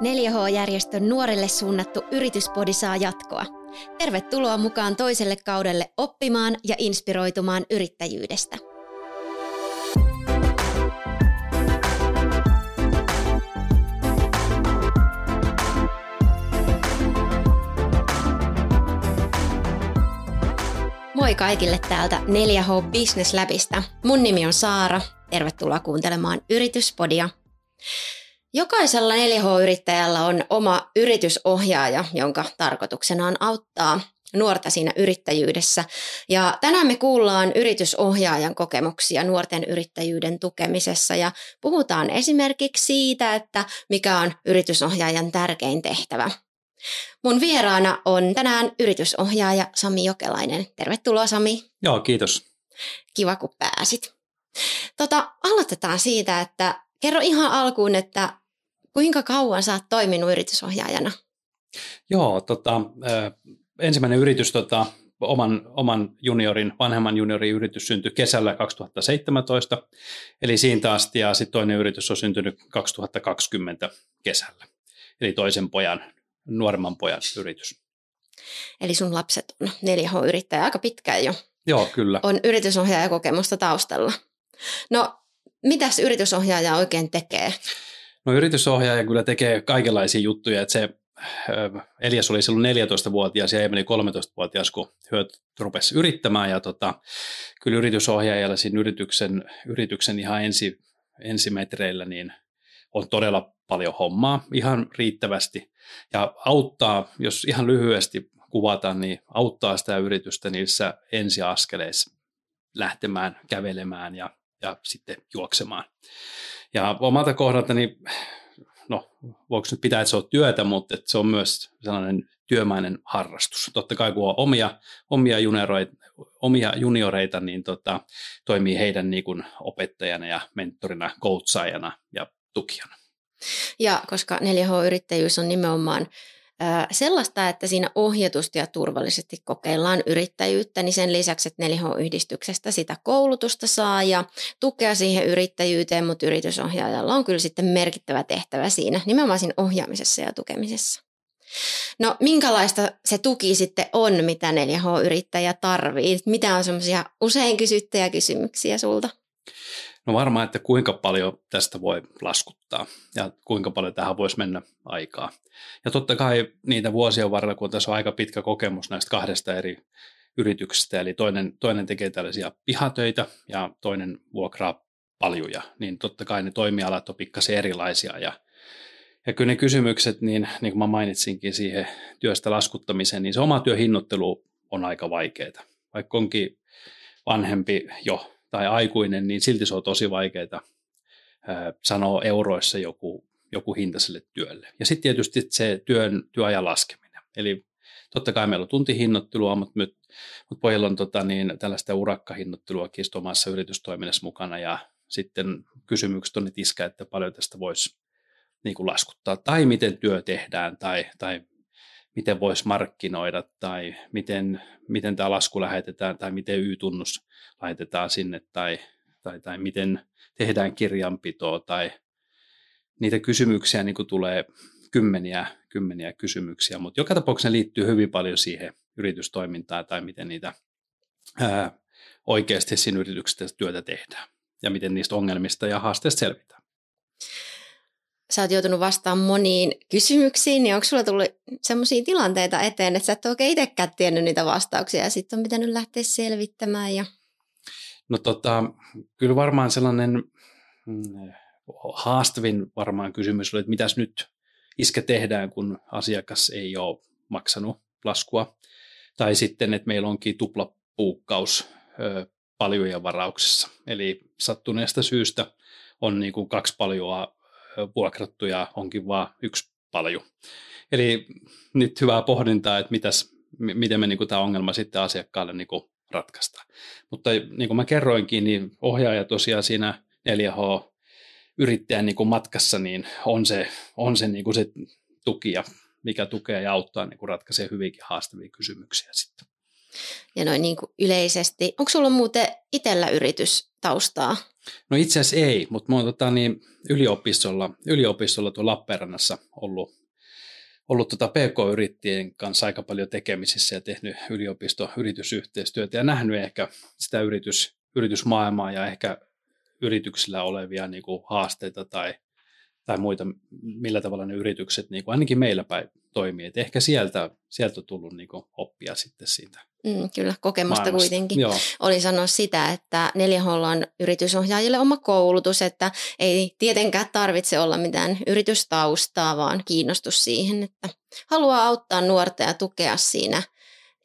4H-järjestön nuorille suunnattu yrityspodi saa jatkoa. Tervetuloa mukaan toiselle kaudelle oppimaan ja inspiroitumaan yrittäjyydestä. Moi kaikille täältä 4H Business Labista. Mun nimi on Saara. Tervetuloa kuuntelemaan Yrityspodia. Jokaisella 4H-yrittäjällä on oma yritysohjaaja, jonka tarkoituksena on auttaa nuorta siinä yrittäjyydessä. Ja tänään me kuullaan yritysohjaajan kokemuksia nuorten yrittäjyyden tukemisessa ja puhutaan esimerkiksi siitä, että mikä on yritysohjaajan tärkein tehtävä. Mun vieraana on tänään yritysohjaaja Sami Jokelainen. Tervetuloa Sami. Joo, kiitos. Kiva kun pääsit. Tota, aloitetaan siitä, että kerro ihan alkuun, että kuinka kauan sä oot toiminut yritysohjaajana? Joo, tota, ensimmäinen yritys, tota, oman, oman juniorin, vanhemman juniorin yritys syntyi kesällä 2017, eli siitä asti, ja sitten toinen yritys on syntynyt 2020 kesällä, eli toisen pojan nuoremman pojan yritys. Eli sun lapset on 4H-yrittäjä aika pitkään jo. Joo, kyllä. On yritysohjaajakokemusta taustalla. No, mitäs yritysohjaaja oikein tekee? No yritysohjaaja kyllä tekee kaikenlaisia juttuja, että se Elias oli silloin 14-vuotias ja Emeli 13-vuotias, kun hyöt rupesi yrittämään. Ja tota, kyllä yritysohjaajalla siinä yrityksen, yrityksen ihan ensi, ensimetreillä niin on todella paljon hommaa, ihan riittävästi ja auttaa, jos ihan lyhyesti kuvataan, niin auttaa sitä yritystä niissä ensiaskeleissa lähtemään, kävelemään ja, ja sitten juoksemaan. Ja omalta kohdaltani, no voiko nyt pitää, että se on työtä, mutta että se on myös sellainen työmäinen harrastus. Totta kai kun on omia, omia, junioreita, omia junioreita, niin tota, toimii heidän niin kuin opettajana ja mentorina, coachajana ja tukijana. Ja koska 4H-yrittäjyys on nimenomaan sellaista, että siinä ohjatusti ja turvallisesti kokeillaan yrittäjyyttä, niin sen lisäksi, että 4H-yhdistyksestä sitä koulutusta saa ja tukea siihen yrittäjyyteen, mutta yritysohjaajalla on kyllä sitten merkittävä tehtävä siinä, nimenomaan siinä ohjaamisessa ja tukemisessa. No minkälaista se tuki sitten on, mitä 4H-yrittäjä tarvii? Mitä on semmoisia usein kysyttäjä kysymyksiä sulta? No varmaan, että kuinka paljon tästä voi laskuttaa ja kuinka paljon tähän voisi mennä aikaa. Ja totta kai niitä vuosien varrella, kun tässä on aika pitkä kokemus näistä kahdesta eri yrityksestä, eli toinen, toinen tekee tällaisia pihatöitä ja toinen vuokraa paljuja, niin totta kai ne toimialat on pikkasen erilaisia ja ja kyllä ne kysymykset, niin, niin kuin mä mainitsinkin siihen työstä laskuttamiseen, niin se oma työhinnoittelu on aika vaikeaa. Vaikka onkin vanhempi jo tai aikuinen, niin silti se on tosi vaikeaa sanoa euroissa joku, joku hinta sille työlle. Ja sitten tietysti se työn, työajan laskeminen. Eli totta kai meillä on tuntihinnoittelua, mutta, nyt, mutta pojilla on tota, niin, tällaista urakkahinnoittelua omassa yritystoiminnassa mukana ja sitten kysymykset on niitä että paljon tästä voisi niin kuin laskuttaa, tai miten työ tehdään, tai, tai miten voisi markkinoida, tai miten, miten tämä lasku lähetetään, tai miten Y-tunnus laitetaan sinne tai, tai, tai miten tehdään kirjanpitoa tai niitä kysymyksiä niin kuin tulee kymmeniä, kymmeniä kysymyksiä, mutta joka tapauksessa ne liittyy hyvin paljon siihen yritystoimintaan tai miten niitä ää, oikeasti siinä yrityksessä työtä tehdään ja miten niistä ongelmista ja haasteista selvitään. Sä oot joutunut vastaamaan moniin kysymyksiin, niin onko sulla tullut sellaisia tilanteita eteen, että sä et oikein itsekään tiennyt niitä vastauksia ja sitten on pitänyt lähteä selvittämään ja No tota, kyllä varmaan sellainen mm, haastavin varmaan kysymys oli, että mitäs nyt iskä tehdään, kun asiakas ei ole maksanut laskua. Tai sitten, että meillä onkin tuplapuukkaus ö, paljujen varauksessa. Eli sattuneesta syystä on niin kuin kaksi paljoa vuokrattu ja onkin vain yksi palju. Eli nyt hyvää pohdintaa, että mitäs, miten me niin kuin tämä ongelma sitten asiakkaalle niin kuin ratkaista. Mutta niin kuin mä kerroinkin, niin ohjaaja tosiaan siinä 4H yrittäjän niin kuin matkassa niin on se, on se, niin kuin se tukija, mikä tukee ja auttaa niin kuin hyvinkin haastavia kysymyksiä sitten. Ja noin niin kuin yleisesti, onko sulla muuten itsellä yritys taustaa? No itse asiassa ei, mutta mä tota, niin, yliopistolla, yliopistolla tuolla Lappeenrannassa ollut, ollut tota PK-yrittäjien kanssa aika paljon tekemisissä ja tehnyt yliopisto-yritysyhteistyötä ja nähnyt ehkä sitä yritys, yritysmaailmaa ja ehkä yrityksillä olevia niin kuin, haasteita tai, tai muita, millä tavalla ne yritykset niin kuin, ainakin meillä päin toimii. Et ehkä sieltä, sieltä on tullut niin oppia sitten siitä Mm, kyllä, kokemusta maailmasta. kuitenkin. Joo. Oli sanoa sitä, että 4H on yritysohjaajille oma koulutus, että ei tietenkään tarvitse olla mitään yritystaustaa, vaan kiinnostus siihen, että haluaa auttaa nuorta ja tukea siinä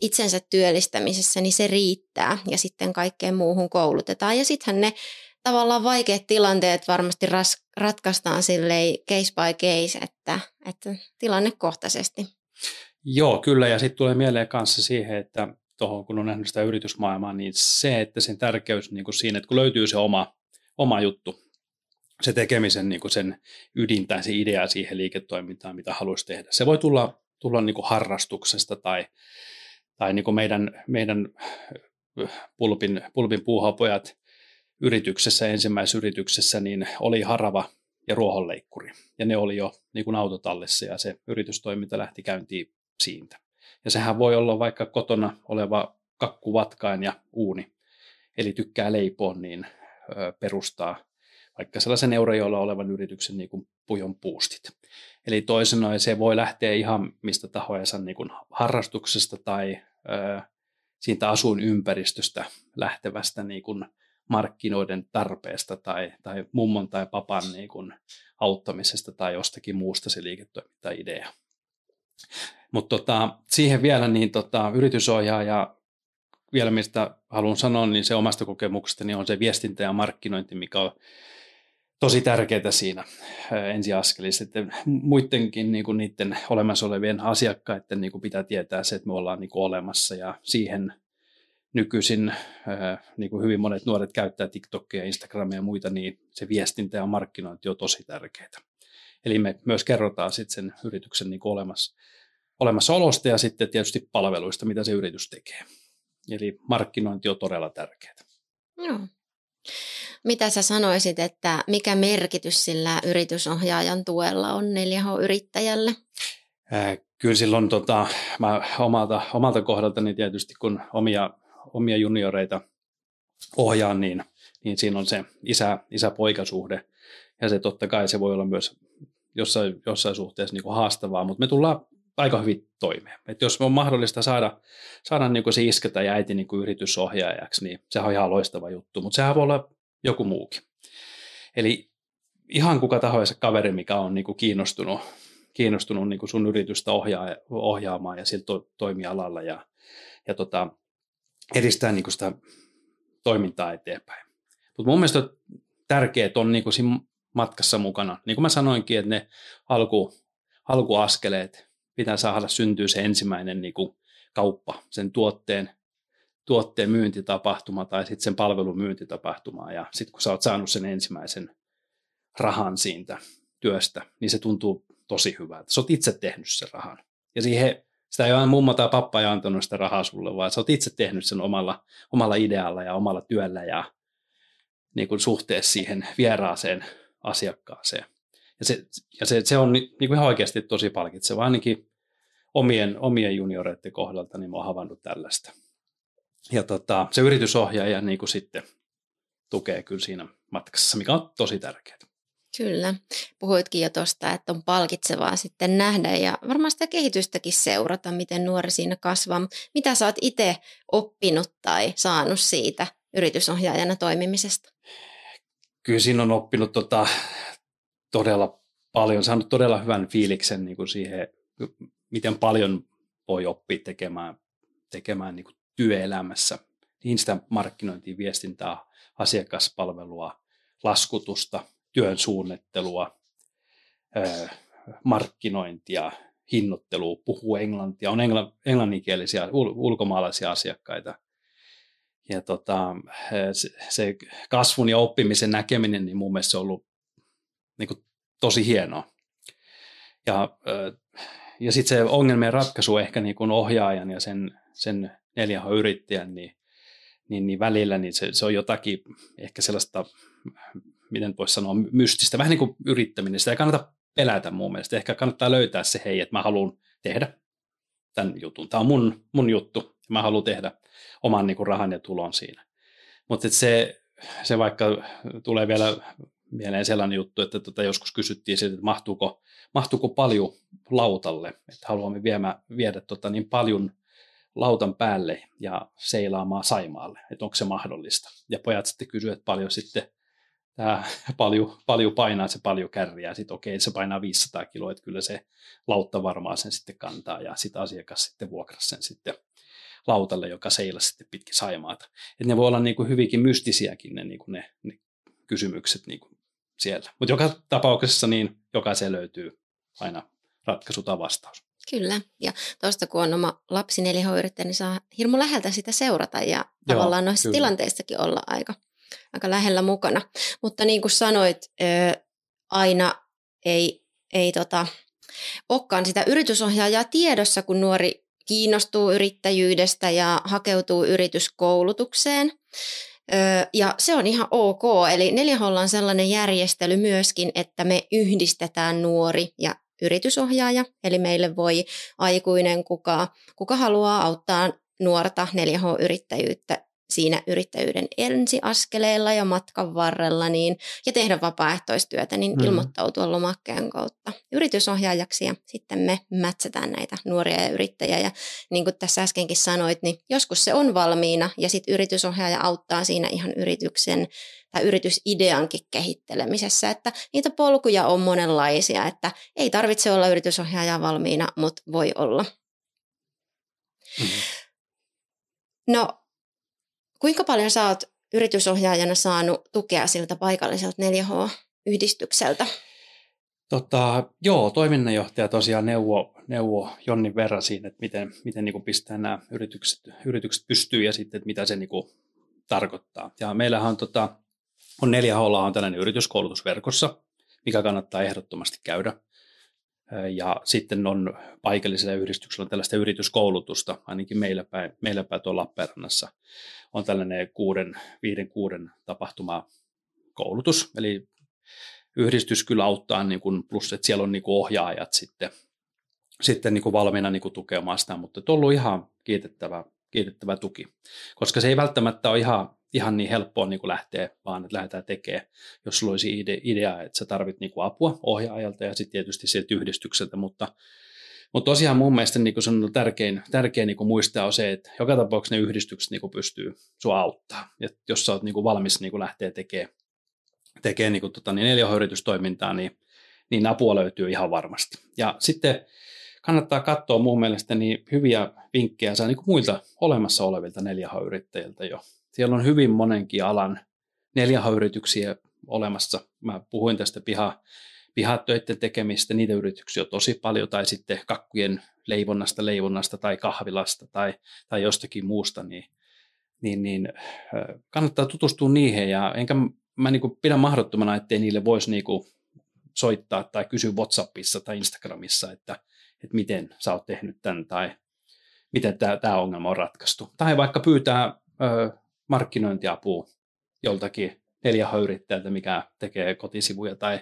itsensä työllistämisessä, niin se riittää ja sitten kaikkeen muuhun koulutetaan. Ja sittenhän ne tavallaan vaikeat tilanteet varmasti ras, ratkaistaan silleen case by case, että, että tilannekohtaisesti. Joo, kyllä, ja sitten tulee mieleen kanssa siihen, että tuohon kun on nähnyt sitä yritysmaailmaa, niin se, että sen tärkeys niin kuin siinä, että kun löytyy se oma, oma juttu, se tekemisen niin kuin sen ydin tai se idea siihen liiketoimintaan, mitä haluaisi tehdä. Se voi tulla, tulla niin kuin harrastuksesta tai, tai niin kuin meidän, meidän pulpin, pulpin puuhapojat yrityksessä, ensimmäisessä yrityksessä, niin oli harava ja ruohonleikkuri. Ja ne oli jo niin kuin autotallissa ja se yritystoiminta lähti käyntiin siitä. Ja sehän voi olla vaikka kotona oleva kakkuvatkain ja uuni, eli tykkää leipoa, niin perustaa vaikka sellaisen Eurajoella olevan yrityksen niin kuin pujon puustit. Eli toisin se voi lähteä ihan mistä tahojensa niin kuin harrastuksesta tai ö, siitä asuinympäristöstä lähtevästä niin kuin markkinoiden tarpeesta tai, tai mummon tai papan niin kuin auttamisesta tai jostakin muusta se liiketoiminta-idea. Mutta tota, siihen vielä niin tota, yritysohjaaja, vielä mistä haluan sanoa, niin se omasta kokemuksesta niin on se viestintä ja markkinointi, mikä on tosi tärkeää siinä ensiaskelissa. Että muidenkin niin kuin niiden olemassa olevien asiakkaiden niin kuin pitää tietää se, että me ollaan niin kuin olemassa ja siihen nykyisin niin kuin hyvin monet nuoret käyttää TikTokia, Instagramia ja muita, niin se viestintä ja markkinointi on tosi tärkeää. Eli me myös kerrotaan sitten sen yrityksen niin olemassa, olemassaolosta ja sitten tietysti palveluista, mitä se yritys tekee. Eli markkinointi on todella tärkeää. Joo. Mitä sä sanoisit, että mikä merkitys sillä yritysohjaajan tuella on 4H-yrittäjälle? Äh, kyllä silloin tota, mä omalta, omalta kohdaltani tietysti, kun omia, omia junioreita ohjaan, niin, niin siinä on se isä, isä-poikasuhde. Ja se totta kai se voi olla myös jossain, jossain suhteessa niin kuin haastavaa, mutta me tullaan aika hyvin toimeen. Et jos on mahdollista saada, saada niin kuin se iskä tai äiti niin kuin yritysohjaajaksi, niin se on ihan loistava juttu, mutta sehän voi olla joku muukin. Eli ihan kuka tahansa kaveri, mikä on niin kuin kiinnostunut, kiinnostunut niin kuin sun yritystä ohjaa, ohjaamaan ja sillä to, toimialalla ja, ja tota, edistää niin sitä toimintaa eteenpäin. Mutta mun mielestä tärkeät on niin siinä matkassa mukana. Niin kuin mä sanoinkin, että ne alku, alkuaskeleet pitää saada syntyä se ensimmäinen niin kuin kauppa, sen tuotteen, tuotteen myyntitapahtuma tai sitten sen palvelun myyntitapahtuma. Ja sitten kun sä oot saanut sen ensimmäisen rahan siitä työstä, niin se tuntuu tosi hyvältä. Sä oot itse tehnyt sen rahan. Ja siihen, sitä ei ole mummo tai pappa ei antanut sitä rahaa sulle, vaan sä oot itse tehnyt sen omalla, omalla idealla ja omalla työllä ja niin kuin suhteessa siihen vieraaseen asiakkaaseen. Ja se, ja se, se on niin kuin ihan oikeasti tosi palkitseva, ainakin omien, omien junioreiden kohdalta, niin mä oon havainnut tällaista. Ja tota, se yritysohjaaja niin kuin sitten tukee kyllä siinä matkassa, mikä on tosi tärkeää. Kyllä. Puhuitkin jo tuosta, että on palkitsevaa sitten nähdä ja varmaan sitä kehitystäkin seurata, miten nuori siinä kasvaa. Mitä sä oot itse oppinut tai saanut siitä yritysohjaajana toimimisesta? Kyllä siinä on oppinut tota, todella paljon, saanut todella hyvän fiiliksen niin kuin siihen, miten paljon voi oppia tekemään, tekemään niin kuin työelämässä. Niin sitä markkinointia, viestintää, asiakaspalvelua, laskutusta, työn suunnittelua, markkinointia, hinnoittelua, puhuu englantia, on engl- englanninkielisiä ul- ulkomaalaisia asiakkaita. Ja tota, se, se kasvun ja oppimisen näkeminen, niin mun mielestä se on ollut niin kuin, tosi hienoa. Ja, ja sitten se ongelmien ratkaisu ehkä niin kuin ohjaajan ja sen, sen 4H-yrittäjän, niin, niin, niin välillä niin se, se on jotakin ehkä sellaista, miten voisi sanoa, mystistä, vähän niin kuin yrittäminen. Sitä ei kannata pelätä mun mielestä. Ehkä kannattaa löytää se, hei, että mä haluan tehdä tämän jutun. Tämä on mun, mun juttu ja mä haluan tehdä oman niin kuin rahan ja tulon siinä. Mutta se, se vaikka tulee vielä mieleen sellainen juttu, että tota joskus kysyttiin siitä, että mahtuuko, mahtuuko paljon lautalle, että haluamme viemä, viedä tota niin paljon lautan päälle ja seilaamaan Saimaalle, että onko se mahdollista. Ja pojat sitten kysyivät, että paljon sitten tämä paljon, paljon painaa, se paljon kärriää, sitten okei, se painaa 500 kiloa, että kyllä se lautta varmaan sen sitten kantaa, ja sitten asiakas sitten vuokrasi sen sitten lautalle, joka seilasi sitten pitkin Saimaata. Et ne voi olla niin kuin hyvinkin mystisiäkin ne, niin kuin ne, ne kysymykset niin kuin siellä. Mutta joka tapauksessa niin jokaiseen löytyy aina ratkaisu tai vastaus. Kyllä, ja tuosta kun on oma lapsi 4 niin saa hirmu läheltä sitä seurata ja Joo, tavallaan noissa kyllä. tilanteistakin olla aika, aika lähellä mukana. Mutta niin kuin sanoit, aina ei, ei tota, olekaan sitä yritysohjaajaa tiedossa, kun nuori kiinnostuu yrittäjyydestä ja hakeutuu yrityskoulutukseen. Ja se on ihan ok. Eli 4 on sellainen järjestely myöskin, että me yhdistetään nuori ja yritysohjaaja. Eli meille voi aikuinen, kuka, kuka haluaa auttaa nuorta 4H-yrittäjyyttä siinä yrittäjyyden ensiaskeleilla ja matkan varrella niin, ja tehdä vapaaehtoistyötä, niin mm. ilmoittautua lomakkeen kautta yritysohjaajaksi ja sitten me mätsätään näitä nuoria ja yrittäjiä. Ja niin kuin tässä äskenkin sanoit, niin joskus se on valmiina ja sitten yritysohjaaja auttaa siinä ihan yrityksen tai yritysideankin kehittelemisessä, että niitä polkuja on monenlaisia, että ei tarvitse olla yritysohjaaja valmiina, mutta voi olla. Mm-hmm. No Kuinka paljon sä oot yritysohjaajana saanut tukea siltä paikalliselta 4H-yhdistykseltä? Tota, joo, toiminnanjohtaja tosiaan neuvo, neuvo Jonnin verran siinä, että miten, miten niin pistää nämä yritykset, yritykset pystyy ja sitten, että mitä se niin tarkoittaa. Ja meillähän on, tota, on 4H on tällainen yrityskoulutusverkossa, mikä kannattaa ehdottomasti käydä. Ja sitten on paikallisella yhdistyksellä on tällaista yrityskoulutusta, ainakin meillä päin, meillä päin tuolla Lappeenrannassa on tällainen kuuden, viiden, kuuden tapahtuma koulutus. Eli yhdistys kyllä auttaa, niin kuin, plus että siellä on niin kuin ohjaajat sitten, sitten niin kuin valmiina niin kuin tukemaan sitä, mutta on ollut ihan kiitettävä, kiitettävä tuki, koska se ei välttämättä ole ihan ihan niin helppoa niin kuin lähteä, vaan että lähdetään tekemään, jos sulla olisi ide, idea, että sä tarvit niin kuin apua ohjaajalta ja sitten tietysti sieltä yhdistykseltä, mutta mutta tosiaan mun mielestä niin se on tärkein, tärkein niin muistaa on se, että joka tapauksessa ne yhdistykset niin pystyy sua auttaa. Ja jos sä oot niin valmis niin lähteä tekemään, tekemään niin tota, niin neljähoyritystoimintaa, niin, niin apua löytyy ihan varmasti. Ja sitten kannattaa katsoa mun mielestä niin hyviä vinkkejä saa niin muilta olemassa olevilta neljähoyrittäjiltä jo siellä on hyvin monenkin alan 4H-yrityksiä olemassa. Mä puhuin tästä piha, pihatöiden tekemistä, niitä yrityksiä on tosi paljon, tai sitten kakkujen leivonnasta, leivonnasta tai kahvilasta tai, tai jostakin muusta, niin, niin, niin kannattaa tutustua niihin, ja enkä mä niin pidä mahdottomana, ettei niille voisi niin soittaa tai kysyä WhatsAppissa tai Instagramissa, että, että miten sä oot tehnyt tämän tai miten tämä ongelma on ratkaistu. Tai vaikka pyytää ö, markkinointiapua joltakin neljä yrittäjältä, mikä tekee kotisivuja tai,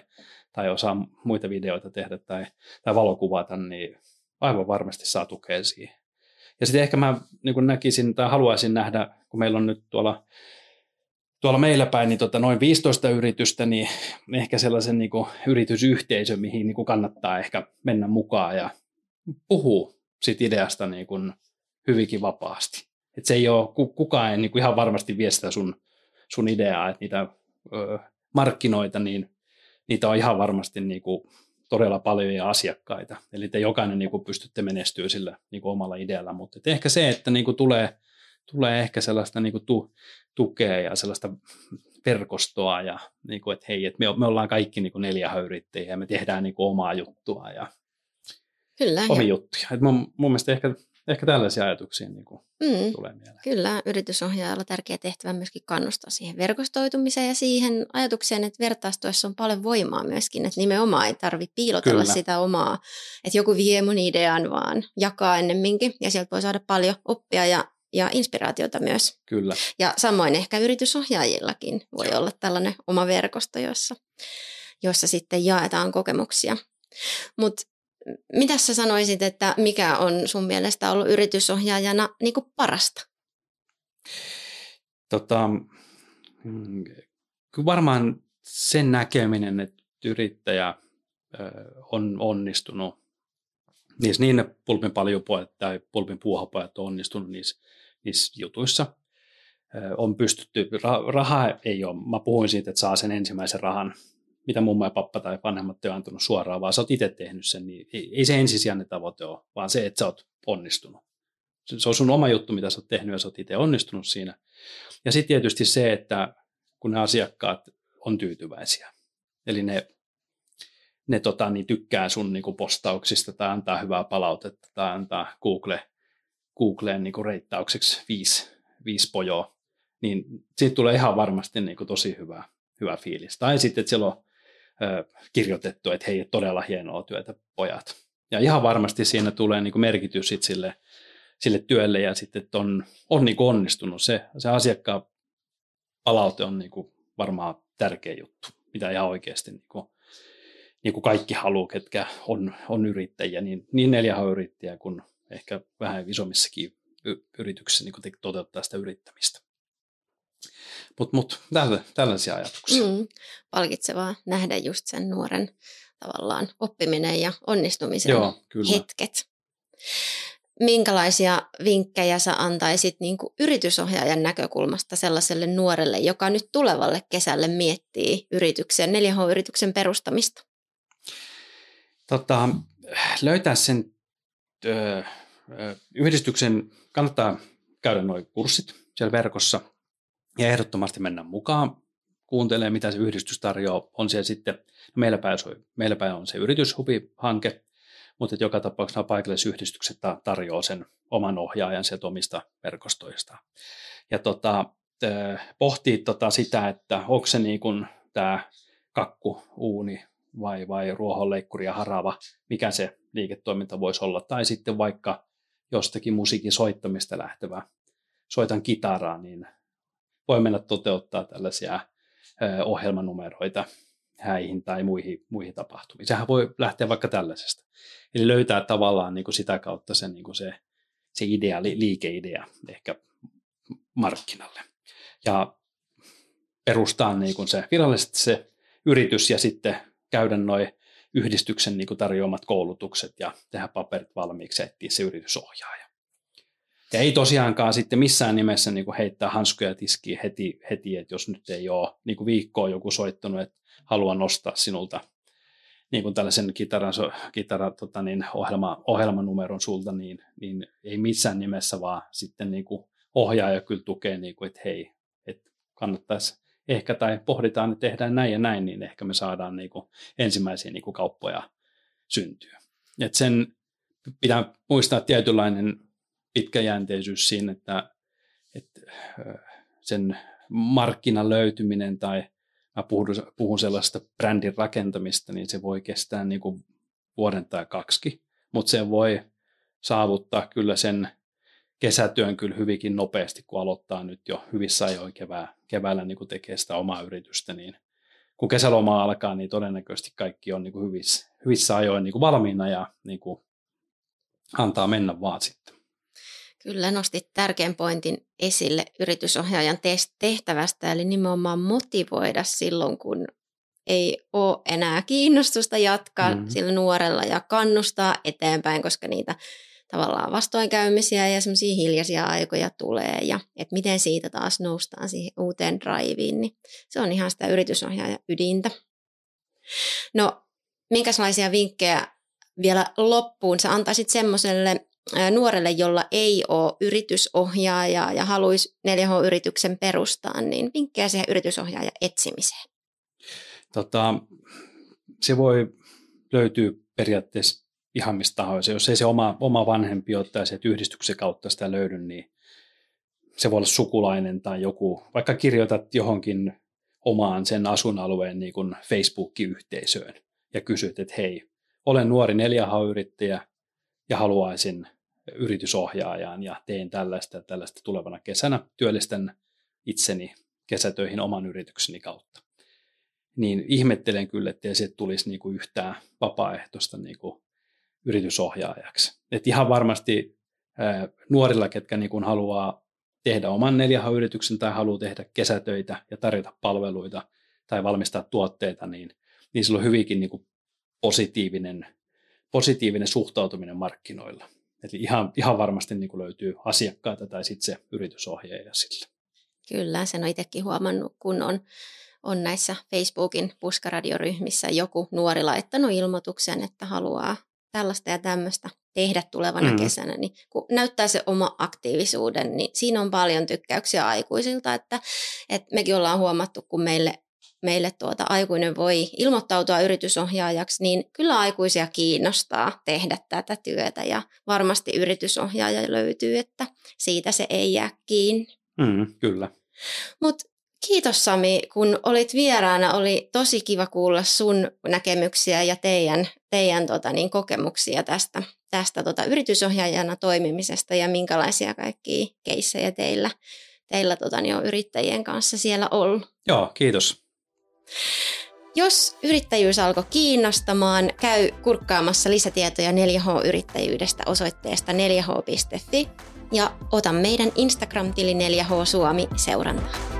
tai osaa muita videoita tehdä tai, tai valokuvata, niin aivan varmasti saa tukea siihen. Ja sitten ehkä mä niin näkisin tai haluaisin nähdä, kun meillä on nyt tuolla, tuolla meillä päin niin tota noin 15 yritystä, niin ehkä sellaisen niin yritysyhteisö, mihin niin kannattaa ehkä mennä mukaan ja puhuu siitä ideasta niin hyvinkin vapaasti. Et se ei ole, kukaan ei niin kuin ihan varmasti vie sitä sun, sun ideaa, että niitä ö, markkinoita, niin niitä on ihan varmasti niin kuin todella paljon ja asiakkaita. Eli te jokainen niin kuin pystytte menestyä sillä niin kuin omalla idealla, mutta ehkä se, että niin kuin tulee, tulee ehkä sellaista niin kuin tu, tukea ja sellaista verkostoa ja niin kuin, että hei, että me, me ollaan kaikki niin kuin neljä yrittäjiä ja me tehdään niin kuin omaa juttua ja Kyllä, omia juttuja. Et mun, mun mielestä ehkä ehkä tällaisia ajatuksia niin kuin mm, tulee mieleen. Kyllä, yritysohjaajalla tärkeä tehtävä myöskin kannustaa siihen verkostoitumiseen ja siihen ajatukseen, että vertaistuessa on paljon voimaa myöskin, että nimenomaan ei tarvitse piilotella Kyllä. sitä omaa, että joku vie mun idean, vaan jakaa ennemminkin ja sieltä voi saada paljon oppia ja ja inspiraatiota myös. Kyllä. Ja samoin ehkä yritysohjaajillakin voi Joo. olla tällainen oma verkosto, jossa, jossa sitten jaetaan kokemuksia. Mutta mitä sä sanoisit, että mikä on sun mielestä ollut yritysohjaajana niin kuin parasta? Tota, mm, varmaan sen näkeminen, että yrittäjä on onnistunut niissä niin ne pulpin paljupojat tai pulpin puuhapojat on onnistunut niissä, niissä jutuissa. On pystytty, raha ei ole, mä puhuin siitä, että saa sen ensimmäisen rahan, mitä mummo ja pappa tai vanhemmat ole antanut suoraan, vaan sä oot itse tehnyt sen, niin ei, ei se ensisijainen tavoite ole, vaan se, että sä oot onnistunut. Se on sun oma juttu, mitä sä oot tehnyt ja sä oot itse onnistunut siinä. Ja sitten tietysti se, että kun ne asiakkaat on tyytyväisiä. Eli ne, ne tota, niin tykkää sun niin postauksista tai antaa hyvää palautetta tai antaa Google, Googleen niin reittaukseksi viisi, viisi pojoa, niin siitä tulee ihan varmasti niin tosi hyvä, hyvä fiilis. Tai sitten, että siellä on kirjoitettu, että hei, todella hienoa työtä pojat. Ja ihan varmasti siinä tulee niin kuin merkitys sit sille, sille työlle ja sitten, että on, on niin kuin onnistunut. Se, se asiakkaan palaute on niin kuin varmaan tärkeä juttu, mitä ihan oikeasti niin kuin, niin kuin kaikki haluaa, ketkä on, on yrittäjiä, niin, niin 4H-yrittäjiä kuin ehkä vähän isommissakin yrityksissä niin toteuttaa sitä yrittämistä. Mutta mut, tällä, tällaisia ajatuksia. Mm, palkitsevaa nähdä just sen nuoren tavallaan oppiminen ja onnistumisen Joo, kyllä. hetket minkälaisia vinkkejä sä antaisit niin kuin yritysohjaajan näkökulmasta sellaiselle nuorelle, joka nyt tulevalle kesälle miettii yrityksen, 4H-yrityksen perustamista? Tota, löytää sen ö, yhdistyksen, kannattaa käydä nuo kurssit siellä verkossa ja ehdottomasti mennä mukaan kuuntelemaan, mitä se yhdistys tarjoaa. On siellä sitten, no meillä päin, meillä päin on se yrityshubi-hanke, mutta joka tapauksessa paikallisyhdistykset tarjoaa sen oman ohjaajan sieltä omista verkostoista. Ja tota, pohtii tota sitä, että onko se niin kuin tämä kakku, uuni vai, vai ruohonleikkuri ja harava, mikä se liiketoiminta voisi olla. Tai sitten vaikka jostakin musiikin soittamista lähtevä, soitan kitaraa, niin voi mennä toteuttaa tällaisia ohjelmanumeroita häihin tai muihin, muihin tapahtumiin. Sehän voi lähteä vaikka tällaisesta. Eli löytää tavallaan niin kuin sitä kautta se, niin kuin se, se idea, liikeidea ehkä markkinalle. Ja perustaa niin kuin se virallisesti se yritys ja sitten käydä noin yhdistyksen niin kuin tarjoamat koulutukset ja tehdä paperit valmiiksi etsiä se yritysohjaaja. Ja ei tosiaankaan sitten missään nimessä niin kuin heittää hanskuja tiskiin heti, heti, että jos nyt ei ole niin viikkoa joku soittanut, että haluan nostaa sinulta niin kuin tällaisen kitaran, kitara, tota niin, ohjelma, ohjelmanumeron sulta, niin, niin ei missään nimessä, vaan sitten niin kuin ohjaaja kyllä tukee, niin kuin, että hei, että kannattaisi ehkä, tai pohditaan, että tehdään näin ja näin, niin ehkä me saadaan niin kuin ensimmäisiä niin kuin kauppoja syntyä. Et sen pitää muistaa tietynlainen pitkäjänteisyys siinä, että, että sen markkinan löytyminen tai mä puhun, puhun sellaista brändin rakentamista, niin se voi kestää niin kuin vuoden tai kaksi, mutta se voi saavuttaa kyllä sen kesätyön kyllä hyvinkin nopeasti, kun aloittaa nyt jo hyvissä ajoin kevää, keväällä niin kuin tekee sitä omaa yritystä, niin kun kesäloma alkaa, niin todennäköisesti kaikki on niin kuin hyvissä, hyvissä ajoin niin kuin valmiina ja niin kuin antaa mennä vaan sitten. Kyllä nostit tärkeän pointin esille yritysohjaajan tehtävästä, eli nimenomaan motivoida silloin, kun ei ole enää kiinnostusta jatkaa mm-hmm. sillä nuorella ja kannustaa eteenpäin, koska niitä tavallaan vastoinkäymisiä ja semmoisia hiljaisia aikoja tulee ja että miten siitä taas noustaan siihen uuteen driveen, niin se on ihan sitä yritysohjaajan ydintä. No, minkälaisia vinkkejä vielä loppuun sä antaisit semmoiselle nuorelle, jolla ei ole yritysohjaajaa ja haluaisi 4H-yrityksen perustaa, niin vinkkejä siihen yritysohjaajan etsimiseen? Tota, se voi löytyä periaatteessa ihan mistä tahansa. Jos ei se oma, oma vanhempi tai se yhdistyksen kautta sitä löydy, niin se voi olla sukulainen tai joku, vaikka kirjoitat johonkin omaan sen asuinalueen niin kuin Facebook-yhteisöön ja kysyt, että hei, olen nuori 4H-yrittäjä ja haluaisin yritysohjaajaan ja teen tällaista tällaista tulevana kesänä, työllistän itseni kesätöihin oman yritykseni kautta. Niin ihmettelen kyllä, että sieltä tulisi niinku yhtään vapaaehtoista niinku yritysohjaajaksi. Et ihan varmasti ää, nuorilla, ketkä niinku haluaa tehdä oman 4H-yrityksen tai haluaa tehdä kesätöitä ja tarjota palveluita tai valmistaa tuotteita, niin, niin sillä on hyvinkin niin kuin positiivinen, positiivinen suhtautuminen markkinoilla. Eli ihan, ihan varmasti niin kuin löytyy asiakkaita tai sitten se yritysohjaaja sille. Kyllä, sen on itsekin huomannut, kun on, on näissä Facebookin puskaradioryhmissä joku nuori laittanut ilmoituksen, että haluaa tällaista ja tämmöistä tehdä tulevana mm. kesänä, niin kun näyttää se oma aktiivisuuden, niin siinä on paljon tykkäyksiä aikuisilta, että, että mekin ollaan huomattu, kun meille meille tuota aikuinen voi ilmoittautua yritysohjaajaksi, niin kyllä aikuisia kiinnostaa tehdä tätä työtä ja varmasti yritysohjaaja löytyy, että siitä se ei jää kiinni. Mm, kyllä. Mutta kiitos Sami, kun olit vieraana. Oli tosi kiva kuulla sun näkemyksiä ja teidän, teidän tota, niin, kokemuksia tästä, tästä tota, yritysohjaajana toimimisesta ja minkälaisia kaikkia keissejä teillä, teillä tota, niin, on yrittäjien kanssa siellä ollut. Joo, kiitos. Jos yrittäjyys alkoi kiinnostamaan, käy kurkkaamassa lisätietoja 4H-yrittäjyydestä osoitteesta 4h.fi ja ota meidän Instagram-tili 4H Suomi seurantaan.